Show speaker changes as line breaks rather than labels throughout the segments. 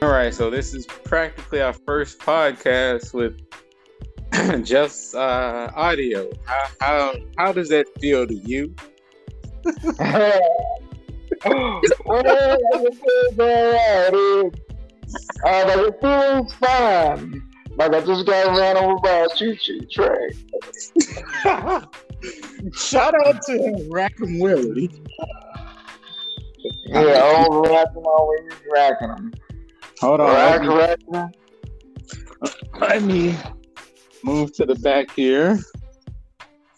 All right, so this is practically our first podcast with just uh, audio. How, how how does that feel to you?
Uh, like it feels fine. Like I just got ran over by a choo-choo train.
Shout out to Rackham Willie.
Yeah, old racking always racking them.
Hold on.
Rack,
let me-. Let me move to the back here.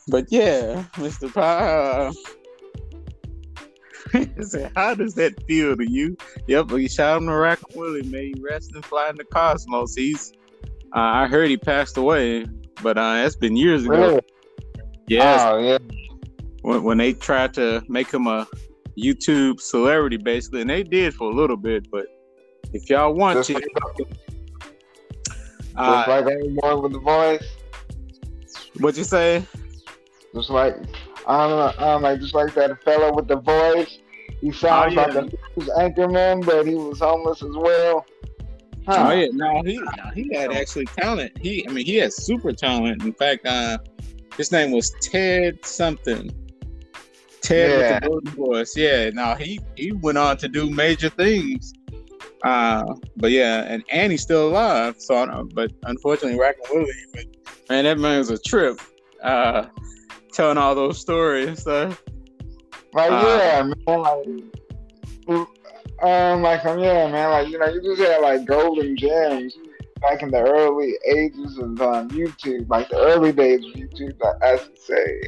But yeah, Mr. Pie. said, How does that feel to you? Yep, we shot him to Rackham Willie, may he rest and fly in the cosmos. He's uh, I heard he passed away, but uh that's been years ago.
Really?
Yes,
Oh, yeah.
when, when they tried to make him a YouTube celebrity, basically, and they did for a little bit. But if y'all want
Just
to,
like,
uh,
just like anyone with the voice.
what you say?
Just like I don't know, I don't know, just like that fellow with the voice. He sounds
Oh, yeah.
like a anchorman, but he was homeless as well. Huh.
Oh yeah, no, he no, he had actually talent. He, I mean, he had super talent. In fact, uh, his name was Ted something. Ted
Yeah.
with the golden voice. Yeah, now he he went on to do major things. Uh, but yeah, and Annie's still alive. So, I don't, but unfortunately, Rackham Willie, but man, that man was a trip. Uh, telling all those stories and stuff.
Like
Uh,
yeah, man, like um, like um, yeah, man, like you know, you just had like golden gems back in the early ages of um, YouTube, like the early days of YouTube, I, should say.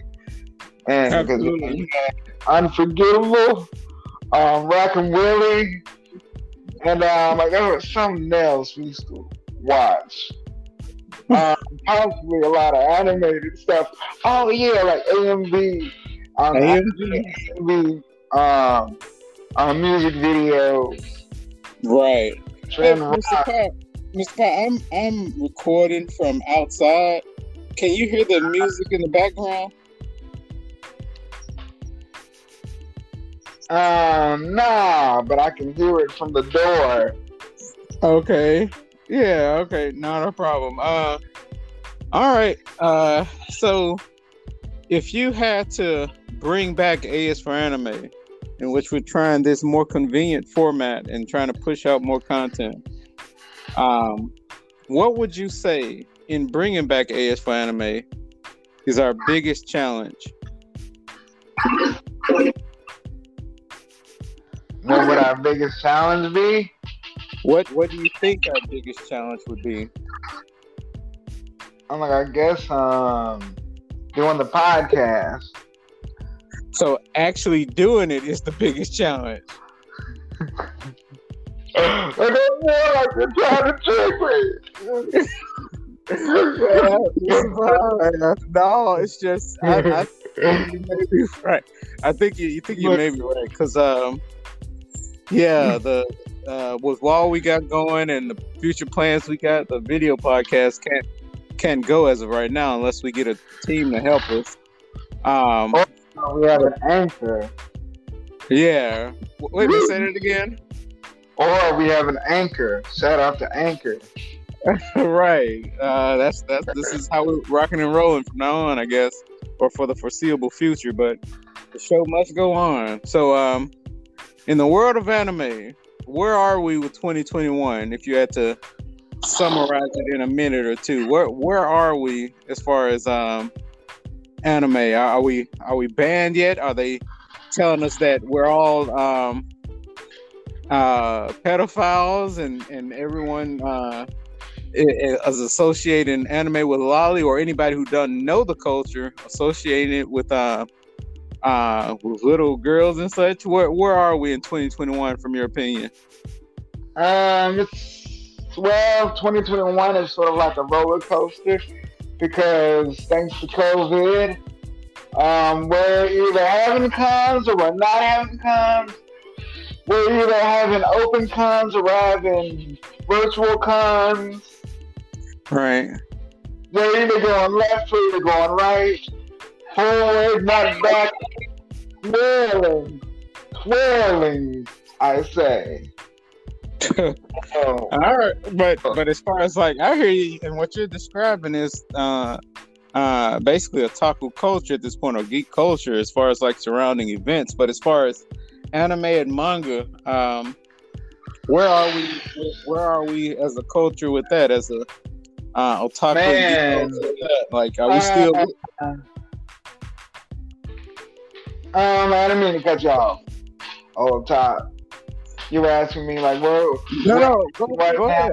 And because
Absolutely.
you had Unforgettable, um, Rackham Willie, and um, like there was something else we used to watch. Um, possibly a lot of animated stuff. Oh yeah, like AMV. Um,
AMV?
AMV um, uh, music videos.
Right. Hey, Mr.
rock.
Pop, Mr. Pop, I'm I'm recording from outside. Can you hear the music in the background?
Um, nah, but I can hear it from the door.
Okay. Yeah, okay, not a problem. Uh all right. Uh so if you had to bring back AS for anime, in which we're trying this more convenient format and trying to push out more content, um, what would you say in bringing back AS for anime is our biggest challenge?
What would our biggest challenge be?
What What do you think our biggest challenge would be?
I'm like, I guess, um, doing the podcast.
So actually doing it is the biggest challenge.
I don't like you're trying to trick me.
no, it's just I, I think you may be right. I think you, you think you may be right because um, yeah, the uh, with all we got going and the future plans we got, the video podcast can't can't go as of right now unless we get a team to help us. Um,
we have an anchor,
yeah. Wait, me say that again.
or we have an anchor. Shout out to Anchor.
right. Uh, that's that's this is how we're rocking and rolling from now on, I guess, or for the foreseeable future. But the show must go on. So, um, in the world of anime, where are we with 2021? If you had to summarize it in a minute or two, where where are we as far as um anime? Are, we are we banned yet? Are they telling us that we're all um uh pedophiles and and everyone uh is associating anime with loli or anybody who doesn't know the culture associating it with uh uh with little girls and such where where are we in 2021 from your opinion
Um, it's well, 2021 is sort of like a roller coaster because thanks to COVID, um, we're either having cons or we're not having cons. We're either having open cons or we're having virtual cons.
right
We're either going left or either going right, forward, not back, twirling, twirling, I say.
oh. All right, but but as far as like I hear you, and what you're describing is uh, uh, basically otaku culture at this point, or geek culture, as far as like surrounding events. But as far as anime and manga, um, where are we? Where are we as a culture with that? As a uh, otaku, like are we still?
Um, I didn't mean to cut you off. Oh, top. You were asking me like, where?
No, no, go, right go ahead.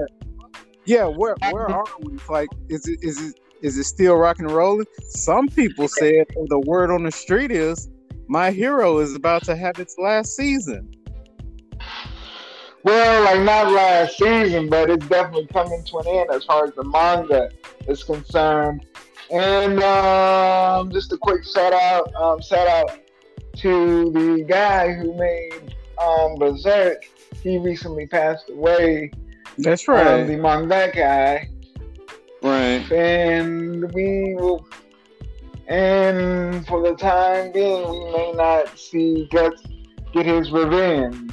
Yeah, where where are we? Like, is it is it is it still rocking and rolling? Some people said the word on the street is my hero is about to have its last season.
Well, like not last season, but it's definitely coming to an end as far as the manga is concerned. And um, just a quick shout out, um, shout out to the guy who made um, Berserk. He recently passed away.
That's right.
Um, the manga guy.
Right.
And we will, and for the time being, we may not see Guts get his revenge.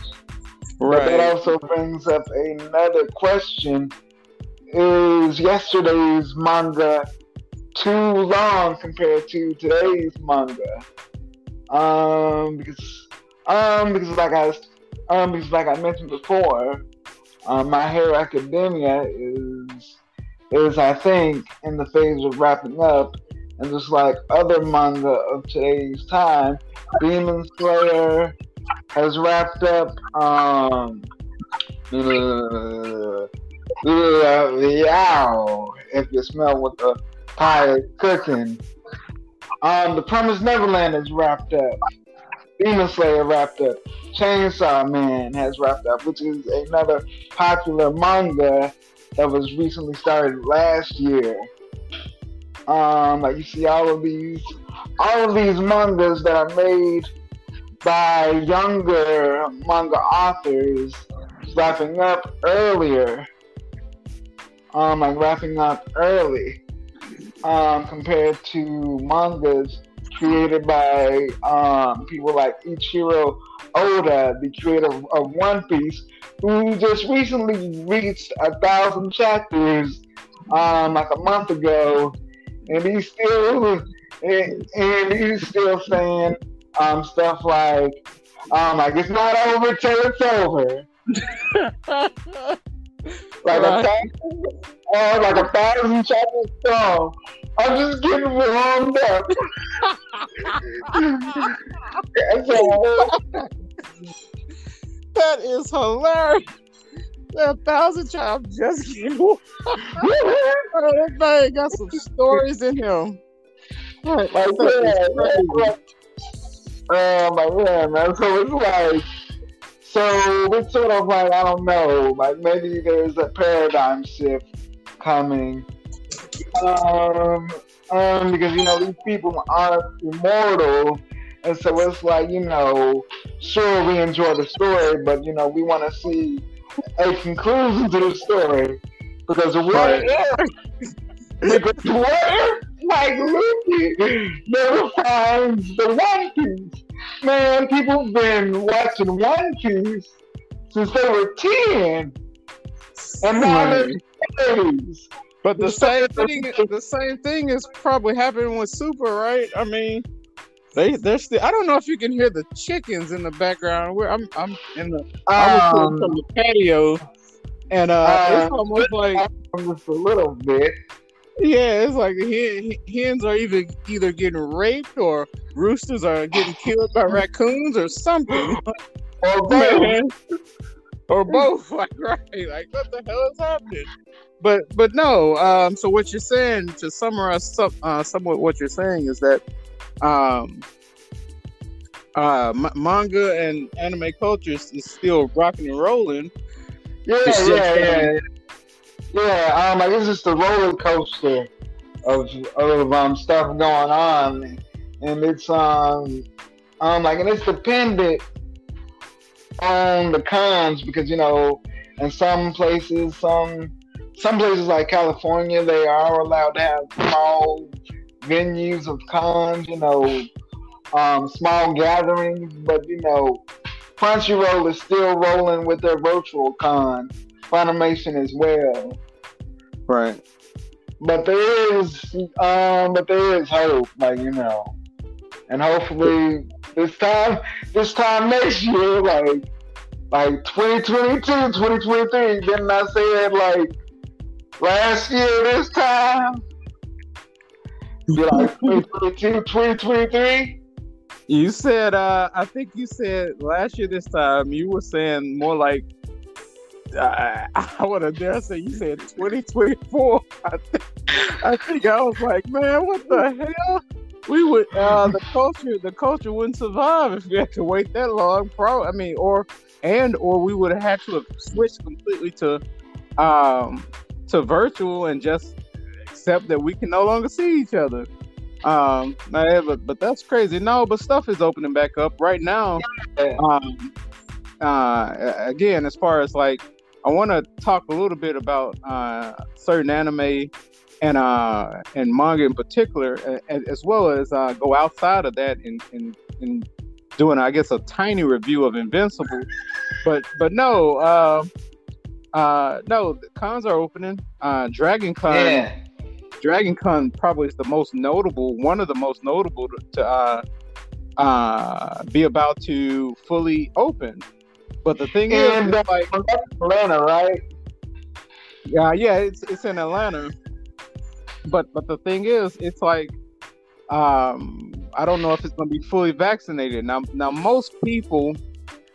Right. But that also brings up another question. Is yesterday's manga too long compared to today's manga? Um, because um, because like I um, because like I mentioned before, um, My Hero Academia is is I think in the phase of wrapping up, and just like other manga of today's time, Demon Slayer has wrapped up. Um, uh, if you smell what the pie is cooking. Um, The Promised Neverland is wrapped up. Demon Slayer wrapped up. Chainsaw Man has wrapped up, which is another popular manga that was recently started last year. Um, like you see all of these, all of these mangas that are made by younger manga authors wrapping up earlier. Um, like wrapping up early um, compared to mangas created by um, people like Ichiro Oda, the creator of One Piece, who just recently reached a thousand chapters um, like a month ago, and he's still and, and he's still saying um, stuff like um, like it's not over till it's over. like right. a thousand, oh, like a thousand chapters strong. I'm just getting warmed up.
that is hilarious. A thousand chops just getting warmed oh, that got some stories in him.
Like, like yeah, Oh my god, man. So it's like so it's sort of like I don't know, like maybe there's a paradigm shift coming. Um, um, because you know these people aren't immortal, and so it's like you know, sure we enjoy the story, but you know we want to see a conclusion to the story because what right. if? because like Luffy never finds the One Piece? Man, people have been watching One Piece since they were 10. And now they're 30s.
But the same thing the same thing is probably happening with Super, right? I mean, they they're still I don't know if you can hear the chickens in the background. Where I'm I'm in the um, from the patio and uh, uh it's almost like
just a little bit.
Yeah, it's like hens are either either getting raped or roosters are getting killed by raccoons or something.
or both.
or both. Like right, like what the hell is happening? But but no. Um. So what you're saying to summarize some uh, somewhat what you're saying is that um uh m- manga and anime culture is still rocking and rolling.
Yeah, yeah, yeah. Yeah, um, like it's just a roller coaster of of um stuff going on, and it's um um like and it's dependent on the cons because you know in some places some some places like California they are allowed to have small venues of cons, you know, um, small gatherings, but you know Crunchyroll is still rolling with their virtual con, Funimation as well.
Right.
But there is, um, but there is hope, like you know, and hopefully this time, this time next year, like, like 2022, 2023. Didn't I say it like last year this time? Be like 2022, 2023.
You said, uh, I think you said last year this time, you were saying more like, uh, I would have dare say you said 2024. I, th- I think I was like, man, what the hell? We would, uh, the culture, the culture wouldn't survive if we had to wait that long. Pro, I mean, or, and, or we would have had to have switched completely to, um, to virtual and just accept that we can no longer see each other. Um, but, but that's crazy. No, but stuff is opening back up right now. Um, uh, again, as far as like, I want to talk a little bit about uh, certain anime and uh, and manga in particular, as well as uh, go outside of that and and, and doing, I guess, a tiny review of Invincible. But but no, uh, uh, no, the cons are opening. Uh, Dragon Con. Yeah Dragon Con probably is the most notable, one of the most notable to, to uh, uh, be about to fully open. But the thing and, is, like
Atlanta, right?
Yeah, yeah, it's it's in Atlanta. But but the thing is, it's like um, I don't know if it's going to be fully vaccinated. Now now most people,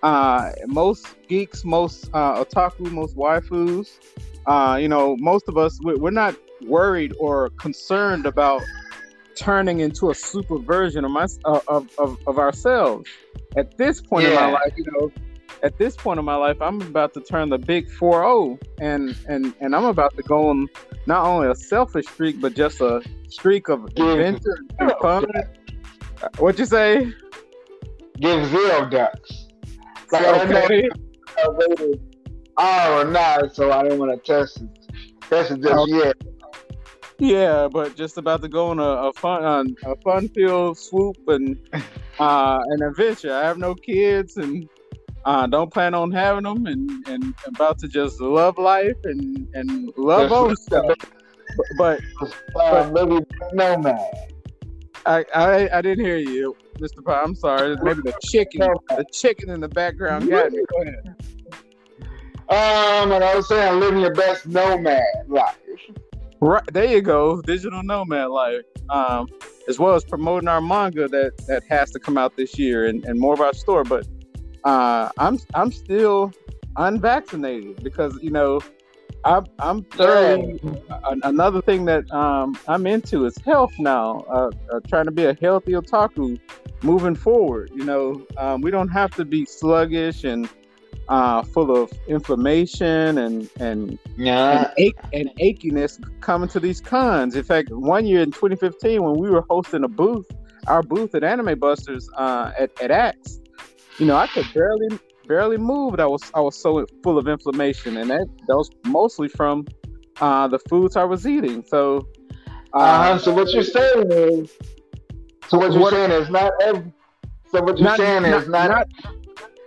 uh, most geeks, most uh, otaku, most waifus, uh, you know, most of us we're not worried or concerned about turning into a super version of my uh, of, of, of ourselves. At this point yeah. in my life, you know, at this point in my life, I'm about to turn the big 4-0 and and and I'm about to go on not only a selfish streak but just a streak of adventure and fun. What you say?
Give zero ducks. Like okay. I R or not, so I didn't want to test it. Test it just okay. yet.
Yeah, but just about to go on a, a fun on a fun filled swoop and uh, an adventure. I have no kids and uh, don't plan on having them, and, and about to just love life and and love on stuff. But, but,
maybe no man.
I, I I didn't hear you, Mr. Pie. I'm sorry. Maybe the chicken, the chicken in the background got me. Go ahead.
Um, and I was saying, living your best nomad life.
Right there, you go, digital nomad life, um, as well as promoting our manga that that has to come out this year and, and more of our store. But uh, I'm I'm still unvaccinated because you know I'm I'm thoroughly yeah. another thing that um, I'm into is health now. Uh, uh, trying to be a healthy otaku moving forward. You know, um, we don't have to be sluggish and uh, full of inflammation and and yeah. and, ache, and achiness coming to these cons. In fact, one year in 2015, when we were hosting a booth, our booth at Anime Busters uh, at at AX, you know, I could barely barely move. I was I was so full of inflammation, and that that was mostly from uh, the foods I was eating. So,
uh, uh so what you're saying is, so what you're what, saying is not every. So what you're not, saying not, is not, not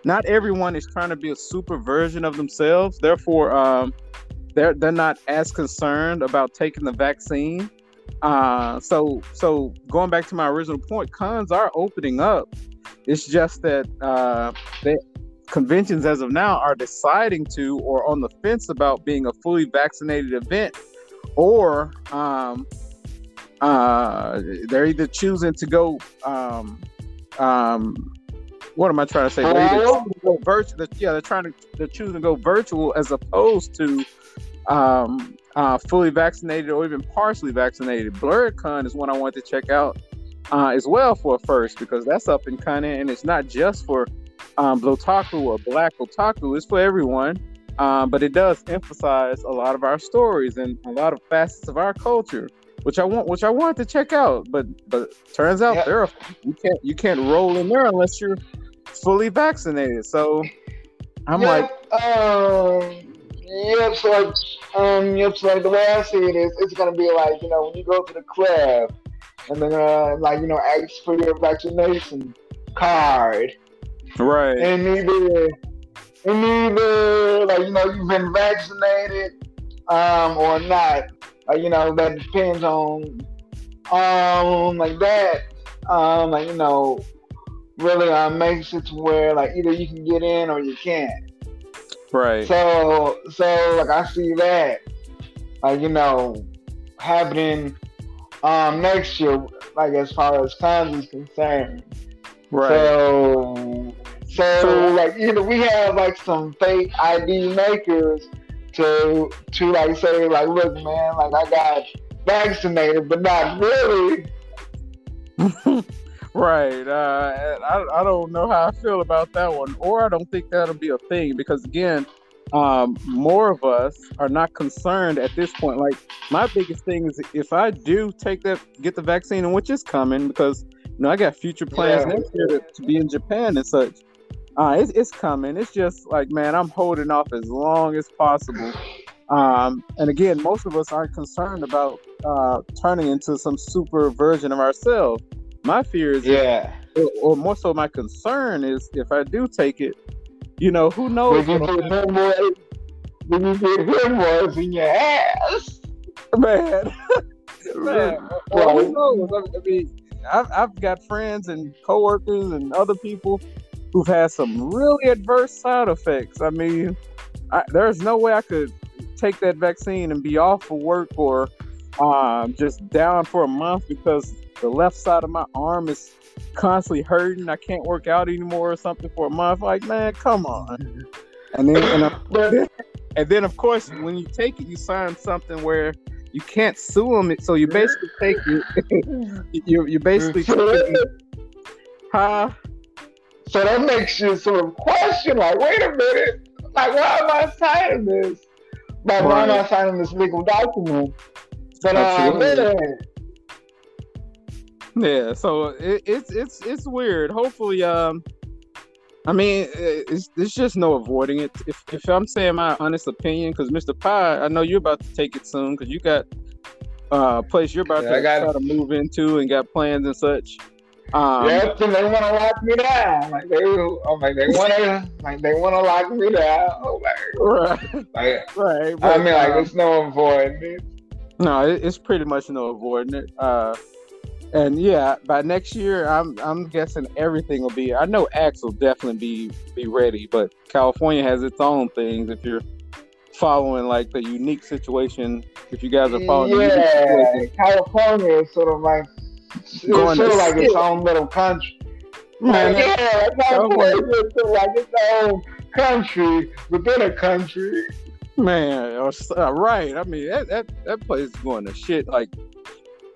not everyone is trying to be a super version of themselves. Therefore, um, they're they're not as concerned about taking the vaccine. Uh, so so going back to my original point, cons are opening up. It's just that uh, conventions as of now are deciding to or on the fence about being a fully vaccinated event, or um, uh, they're either choosing to go um, um, what am I trying to say? They're go virtual. Yeah, they're trying to they're choosing to go virtual as opposed to um, uh, fully vaccinated or even partially vaccinated. BlerdCon is one I want to check out uh, as well for a first because that's up and coming, and it's not just for um, Blotaku or Black Otaku. It's for everyone. Um, but it does emphasize a lot of our stories and a lot of facets of our culture, which I want, which I want to check out. But but turns out there are, you can't you can't roll in there unless you're fully vaccinated. So I'm yep,
like, um, yep. So like, um, yep. So like the way I see it is, it's gonna be like you know when you go to the club and then uh, like you know ask for your vaccination card,
Right.
And either and either like you know you've been vaccinated um or not. Like, you know that depends on um like that um like you know really um makes it to where like either you can get in or you can't.
Right.
So so like I see that like you know happening um next year like as far as times is concerned.
Right.
So, so,
So-
like you know, we have like some fake ID makers to to like say like, look, man, like I got vaccinated, but not really.
right. Uh, I, I don't know how I feel about that one, or I don't think that'll be a thing because again, um, more of us are not concerned at this point. Like my biggest thing is if I do take that, get the vaccine, and which is coming because you know I got future plans
Yeah.
next year to, to be in Japan and such. Uh, it's, it's coming. It's just like, man, I'm holding off as long as possible. Um, and again, most of us aren't concerned about uh, turning into some super version of ourselves. My fear is,
Yeah,
or, or more so, my concern is if I do take it, you know, who knows?
when you get hemorrhoids, when you get hemorrhoids in your ass.
man, man. Well, who knows? I mean, I've, I've got friends and coworkers and other people who've had some really adverse side effects. I mean, I, there's no way I could take that vaccine and be off of work or um, just down for a month because the left side of my arm is constantly hurting. I can't work out anymore or something for a month. Like, man, come on. And then, and, I- and then, of course, when you take it, you sign something where you can't sue them. So you basically take it. You you basically. Huh?
so that makes you sort of question, like, wait a minute, like, why am I signing this? Like, why am I signing this legal document? But uh,
Yeah. So it, it's it's it's weird. Hopefully, um, I mean, it's it's just no avoiding it. If if I'm saying my honest opinion, because Mr. Pie, I know you're about to take it soon, because you got uh, a place you're about
Yeah,
to
I got-
try to move into and got plans and such. Um,
Yes, and they want to lock me down. Like they, I'm like they want to, like they want to lock me down. Like,
Right.
like
Right.
I mean, like
um,
it's no avoiding it.
No, it, it's pretty much no avoiding it. Uh, and yeah, by next year, I'm I'm guessing everything will be. I know AX will definitely be be ready, but California has its own things. If you're following like the unique situation, if you guys are following, the unique
Yeah, California is sort of like it's sort
to
of like its own little country.
man,
yeah, California is like its own country within a country.
man, uh, right? I mean, that, that that place is going to shit. Like,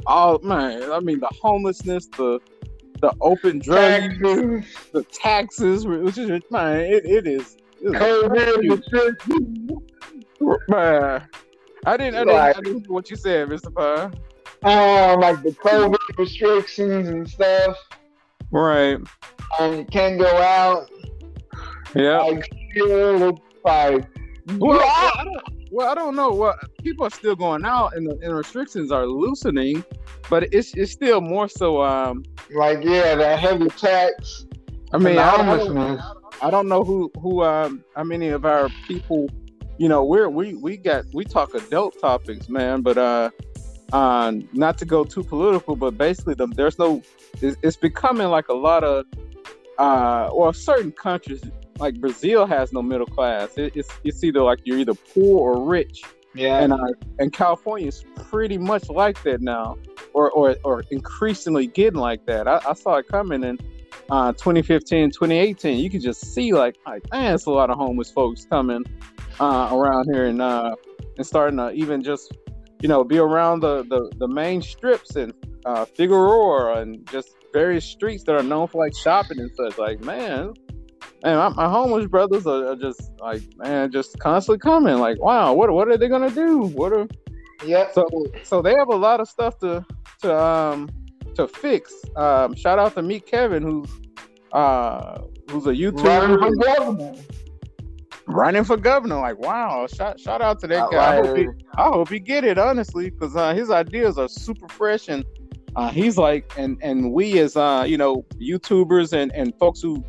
all man, I mean, the homelessness, the the open drug, use,
Taxes,
the taxes, which is man, it, it is.
COVID restrictions.
Man, I didn't, I. I didn't what you said, Mr. Pie.
Um, like the COVID restrictions and stuff.
Right.
Um, you can't go out.
Yeah.
Like, like,
Well,
yeah.
I don't, well, I don't know. Well, people are still going out, and the and restrictions are loosening, but it's it's still more so. Um,
like yeah, that heavy tax.
I mean, I don't,
homelessness.
I don't know who who um how many of our people, you know, we're we we got we talk adult topics, man, but uh, uh, not to go too political, but basically, the, there's no. It's, it's becoming like a lot of, uh, well, certain countries like Brazil has no middle class. It, it's it's either like you're either poor or rich,
Yeah.
and uh, and California is pretty much like that now, or or, or increasingly getting like that. I, I saw it coming in uh, 2015, 2018. You could just see like, like man, it's a lot of homeless folks coming uh, around here and uh, and starting to even just you know be around the the, the main strips and uh, Figueroa and just various streets that are known for like shopping and such. Like man. Man, my, my homeless brothers are, are just like man, just constantly coming. Like, wow, what what are they gonna do? What are
Yep.
so so they have a lot of stuff to to um to fix. Um, shout out to Meet Kevin, who's uh who's a YouTuber
Running for governor.
running for governor. Like, wow, shout shout out to that guy. I hope, he. I hope he get it honestly, because uh, his ideas are super fresh and. Uh, he's like, and and we as uh, you know, YouTubers and and folks who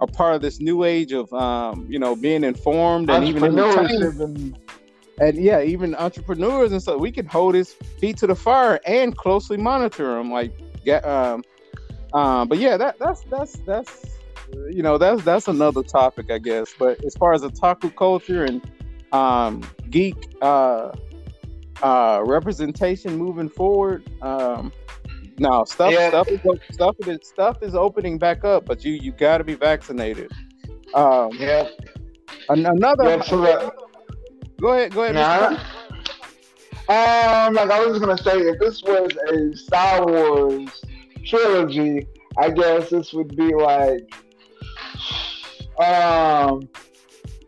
are part of this new age of um, you know being informed and even
and
and yeah, even entrepreneurs and stuff, we can hold his feet to the fire and closely monitor him. Like, get, um, um, but yeah, that that's that's that's you know that's that's another topic, I guess. But as far as otaku culture and um, geek uh, uh, representation moving forward, um, no stuff
Yeah.
stuff is stuff is stuff is opening back up, but you you got to be vaccinated. Um,
yeah,
another.
yeah,
Go ahead. Go ahead.
Nah. Um, like I was just gonna say, if this was a Star Wars trilogy, I guess this would be like um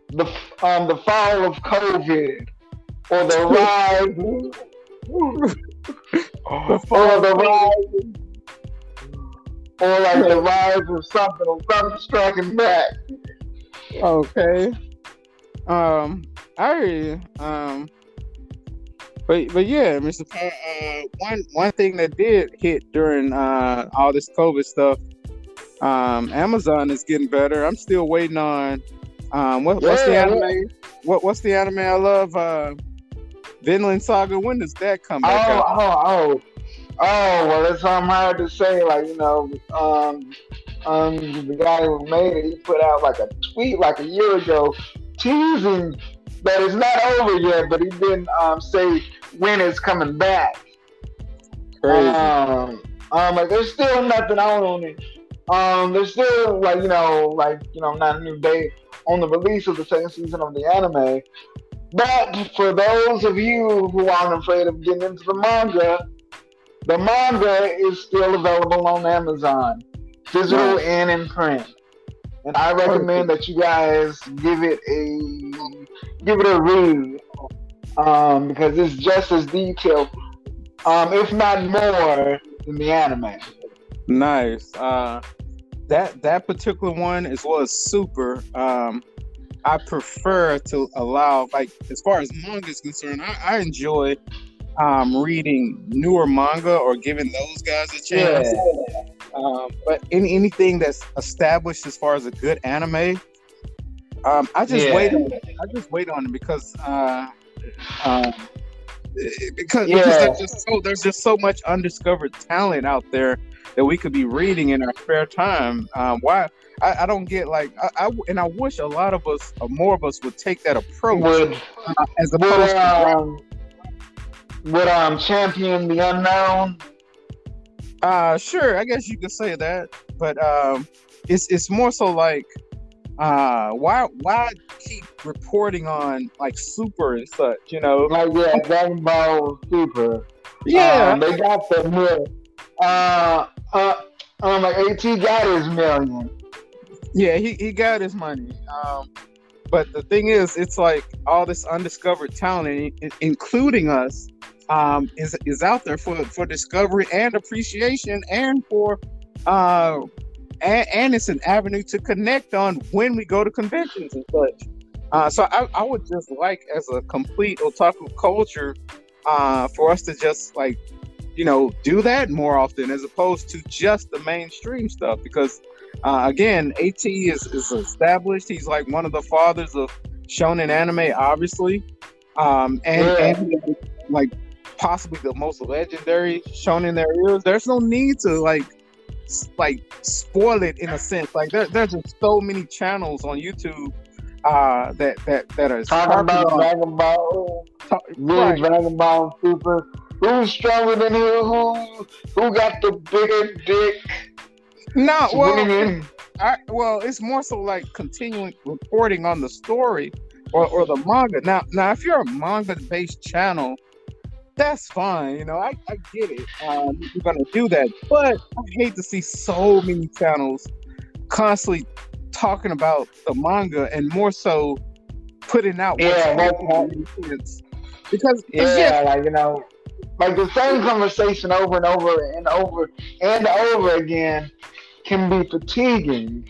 the um the fall of COVID or the rise or the rise or like the rise of something or something striking back.
Okay. Um, I you. Um, but but yeah, Mr. Paul, uh, one one thing that did hit during uh all this COVID stuff, um, Amazon is getting better. I'm still waiting on um what, what's the
Yeah,
anime? What what's the anime I love? Uh, Vinland Saga. When does that come
Oh,
back out?
oh, oh, oh. Well, it's um, hard to say. Like you know, um, um, the guy who made it, he put out like a tweet like a year ago, teasing that it's not over yet, but he didn't um say when it's coming back.
Crazy.
Um, um, like there's still nothing out on it. Um, there's still like you know, like you know, not a new date on the release of the second season of the anime. But for those of you who aren't afraid of getting into the manga, the manga is still available on Amazon, digital
Nice.
and in print. And I recommend that you guys give it a give it a read um, because it's just as detailed, um, if not more, than the anime.
Nice. Uh, that that particular one, as well as Super, um, I prefer to allow. Like as far as manga is concerned, I, I enjoy um, reading newer manga or giving those guys a chance. Um, but any anything that's established as far as a good anime, um, I just
Yeah.
wait. On, I just wait on it because. Uh, um, because, because
Yeah.
there's just so there's just so much undiscovered talent out there that we could be reading in our spare time. Um, why I, I don't get like I, I and I wish a lot of us, or more of us, would take that approach
Would
uh, as opposed
would
to
um would um champion the unknown?
Uh, sure, I guess you could say that, but um, it's it's more so like, uh, why why keep reporting on like super and such, you know?
Like yeah, Dragon Ball Super.
Yeah,
Um, they got the mil- uh uh um like AT got his million.
Yeah, he, he got his money. Um, but the thing is, it's like all this undiscovered talent, including us, um, is is out there for for discovery and appreciation, and for uh, and, and it's an avenue to connect on when we go to conventions and such. Uh, so I, I would just like, as a complete otaku culture, uh, for us to just like, you know, do that more often as opposed to just the mainstream stuff. Because uh, again, AT is is established. He's like one of the fathers of shonen anime, obviously, um, and,
Yeah.
and like possibly the most legendary shonen there is. There's no need to like like spoil it in a sense. Like there, there's just so many channels on YouTube uh, that that that are
Talking about
on-
Dragon Ball,
talk-
really
right.
Dragon Ball Super. Who's stronger than who? Who who got the bigger dick?
No, well, I, well, it's more so like continuing reporting on the story or, or the manga. Now, now, if you're a manga-based channel, that's fine. You know, I, I get it. Um, you're gonna do that, but I hate to see so many channels constantly talking about the manga and more so putting out what's
Yeah, that's
because it's
Yeah, like you know, like the same conversation over and over and over and over again can be fatiguing.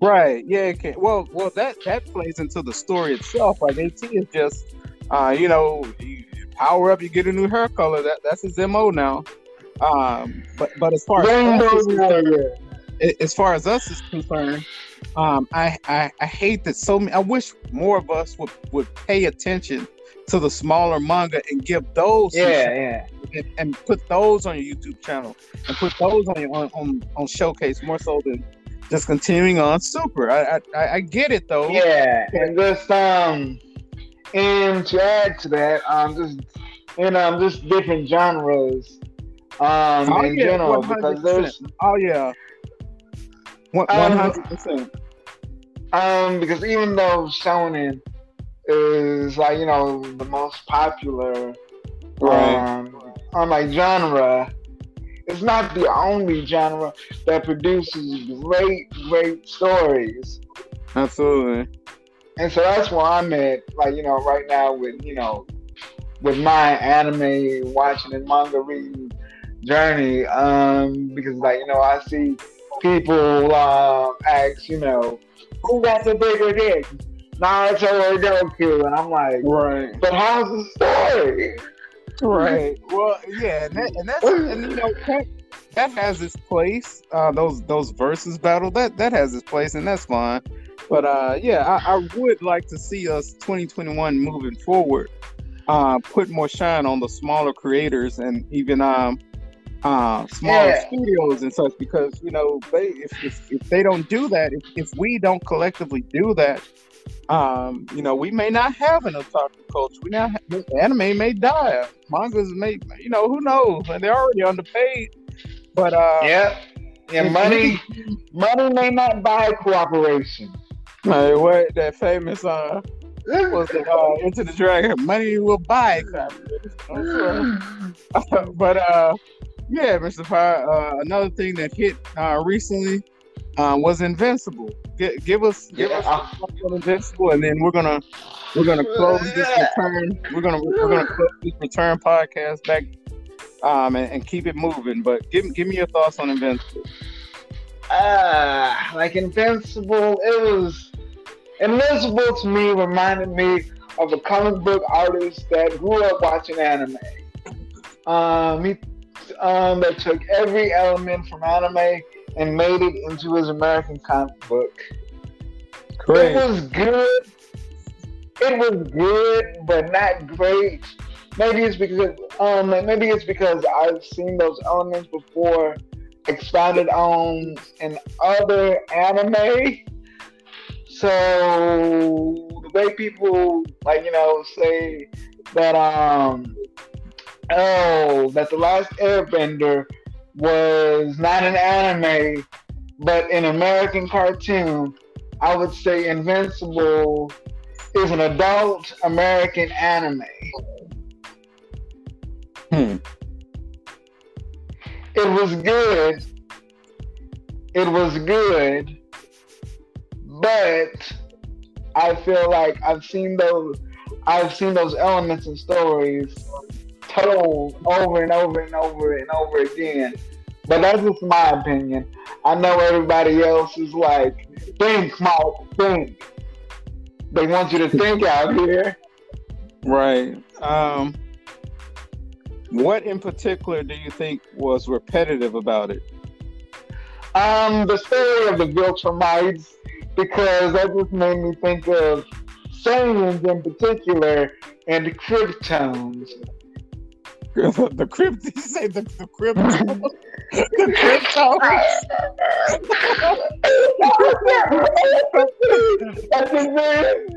Right. Yeah. It can. Well, well, that that plays into the story itself. Like AT is just, uh, you know, you power up, you get a new hair color. That that's his mo now. Um, but but as far as
Rainbow
us is concerned,
Warrior.
as far as us is concerned, um, I, I I hate that so many. I wish more of us would would pay attention to the smaller manga and give those
yeah yeah
and, and, put those on your YouTube channel and put those on your on, on, on showcase more so than just continuing on super. I I, I get it though.
Yeah, and just um and to add to that, um just in um just different genres um oh, in yeah, general 100%. because there's
oh yeah um, hundred percent.
Um, because even though shonen is like you know the most popular right. um, on like genre, it's not the only genre that produces great, great stories.
Absolutely.
And so that's where I'm at, like, you know, right now with, you know, with my anime watching and manga reading journey. Um, because like, you know, I see people uh, ask, you know, who got the bigger dick? Naruto or Goku? And I'm like,
right.
But how's the story?
Right. Well, yeah, and, that, and that's and you know that, that has its place. Uh, those those versus battle that that has its place, and that's fine. But uh, yeah, I, I would like to see us 2021 moving forward. Uh, put more shine on the smaller creators and even um uh, smaller yeah. studios and such because you know they if, if, if they don't do that if, if we don't collectively do that um, you know, we may not have an otaku culture. We now have, anime may die. Mangas may, you know, who knows? And they're already underpaid. But uh,
yeah, yeah, money, money may not buy cooperation.
Hey, what that famous uh, was it, uh, Enter the Dragon? Money will buy cooperation. but uh, yeah, Mr. Fire. Uh, another thing that hit uh, recently uh, was Invincible. G- give us, give yeah. us Invincible, and then we're gonna we're gonna close this return. We're gonna we're gonna close this return podcast back, um, and, and keep it moving. But give give me your thoughts on Invincible.
Uh, like Invincible, it was Invincible to me reminded me of a comic book artist that grew up watching anime. Um, he um, that took every element from anime and made it into his American comic book. It was good. It was good, but not great. Maybe it's because um maybe it's because I've seen those elements before expounded on in other anime. So the way people like you know say that um oh that the last Airbender was not an anime, but an American cartoon, I would say Invincible is an adult American anime.
Hmm.
It was good. It was good, but I feel like I've seen those I've seen those elements and stories told over and over and over and over again. But that's just my opinion. I know everybody else is like, think, Mike, think. They want you to think out here.
Right. Um, what in particular do you think was repetitive about it?
Um, the story of the Viltrumites, because that just made me think of Saiyans in particular and the Kryptones.
the crypt. You say the the crypt. the crypto.
That's his name.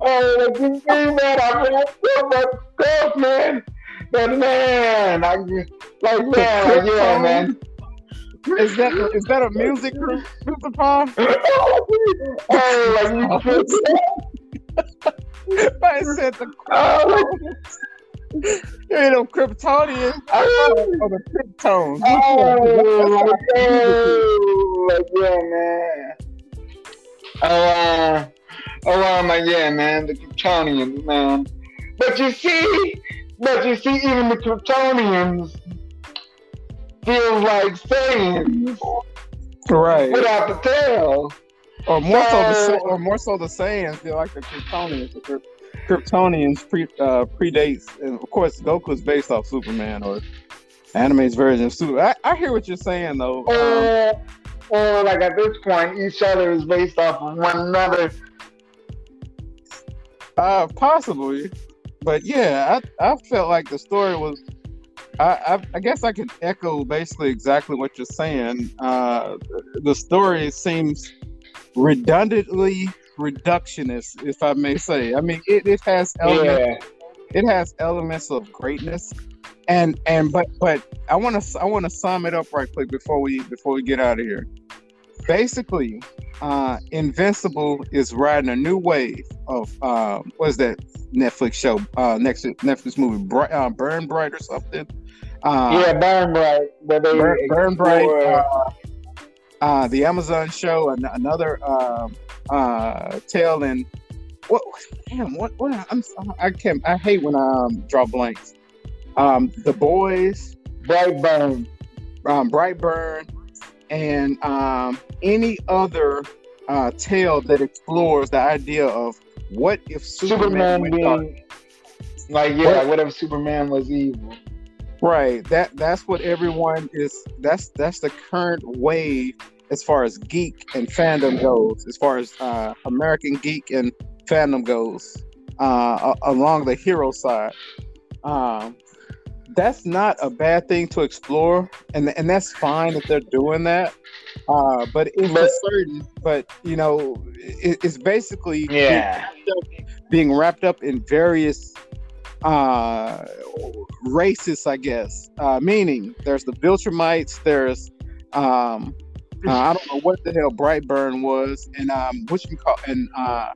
Oh, that's his name, man. I read so much stuff, man. But man, I like man, like, yeah, man.
Is that is that a music group, Mr. Pond?
oh, like
you I said the. Oh, you ain't no Kryptonian. Oh, oh the Kryptones.
Oh, like, yeah, man. Oh, uh, oh, um, yeah, man, the Kryptonians, man. But you see, but you see, even the Kryptonians feel like Saiyans.
Right.
Without the tail.
Or more so, so the, or more so the Saiyans feel like the Kryptonians. The Kryptonians pre, uh, predates, and of course, Goku is based off Superman or anime's version of Super. I, I hear what you're saying though.
Uh, or like at this point, each other is based off of one another?
Uh, possibly, but yeah, I I felt like the story was. I, I, I guess I can echo basically exactly what you're saying. Uh, the story seems redundantly reductionist, if I may say. I mean, it, it has elements, yeah. it has elements of greatness, and and but but I want to I want to sum it up right quick before we before we get out of here. Basically, uh, Invincible is riding a new wave of uh, what is that Netflix show? Uh, next Netflix movie, Bright, uh, Burn Bright or something.
Uh, yeah, Burn Bright.
Burn, Burn Bright. Uh, uh, the Amazon show, an- another uh, uh, tale, and what? Damn, what? What? I'm. I can't. I hate when I um, draw blanks. Um, the boys,
Brightburn,
um, Brightburn, and um, any other uh, tale that explores the idea of what if Superman, Superman being
like yeah, what, what if Superman was evil?
Right. That that's what everyone is. That's that's the current wave as far as geek and fandom goes. As far as uh, American geek and fandom goes, uh, along the hero side. Um, that's not a bad thing to explore, and and that's fine if they're doing that. Uh, but it's but, certain, but you know, it, it's basically
yeah
being wrapped up in various uh, races, I guess. Uh, meaning, there's the Viltrumites, there's um, uh, I don't know what the hell Brightburn was, and um, what you call and uh,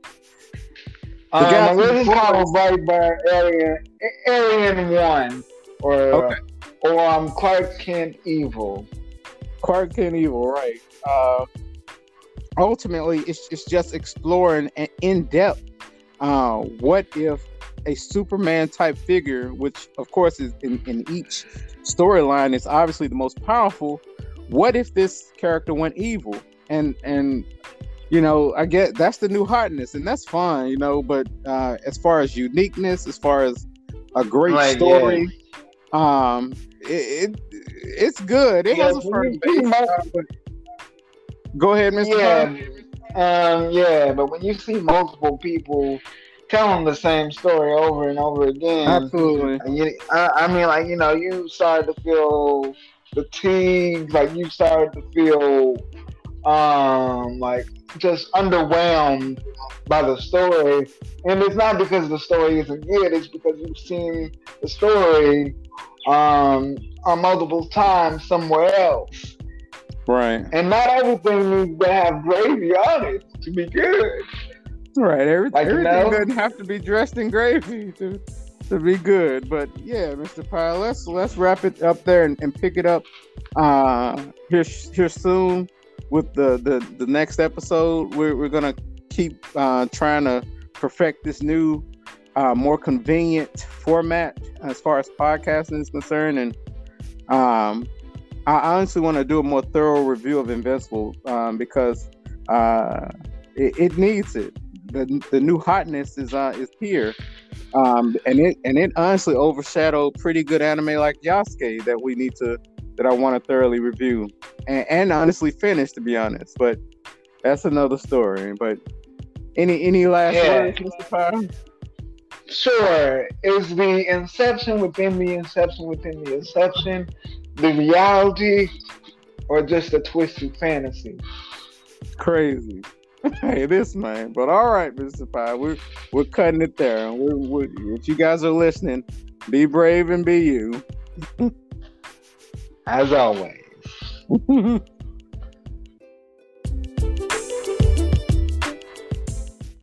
the um, guy let's call Brightburn Alien Alien One or okay. or um Clark Kent Evil.
Clark Kent Evil, right? Uh, ultimately, it's it's just exploring in depth. Uh, what if a Superman type figure, which of course is in, in each storyline is obviously the most powerful. What if this character went evil? And and you know, I get that's the new hotness, and that's fine, you know. But uh, as far as uniqueness, as far as a great right, story, yeah. um, it, it, it's good. It yeah, has a firm base. Go ahead, Mr.
Yeah, um, yeah, but when you see multiple people telling the same story over and over again.
Absolutely.
You, I, I, mean, like you know, you start to feel fatigued, like you started to feel um like just underwhelmed by the story and it's not because the story isn't good it's because you've seen the story um on multiple times somewhere else
right
and not everything needs to have gravy on it to be good
Right. Every, like, everything you know? doesn't have to be dressed in gravy to to be good. But yeah, Mr. Pyle, let's let's wrap it up there and, and pick it up uh here here soon with the the, the next episode. We're we're gonna keep uh trying to perfect this new uh, more convenient format as far as podcasting is concerned and um I honestly want to do a more thorough review of Invincible um, because uh, it, it, needs it the, the new hotness is uh is here. Um, and it and it honestly overshadowed pretty good anime like Yasuke that we need to that I want to thoroughly review and, and honestly finish to be honest. But that's another story. But any any last yeah. words, Mr. Pyle?
Sure. Is the inception within the inception within the inception the reality or just a twisted fantasy?
Crazy. hey, this man. But all right, Mr. Pyle, we're we're cutting it there. We're, we're, if you guys are listening, be brave and be you.
As always.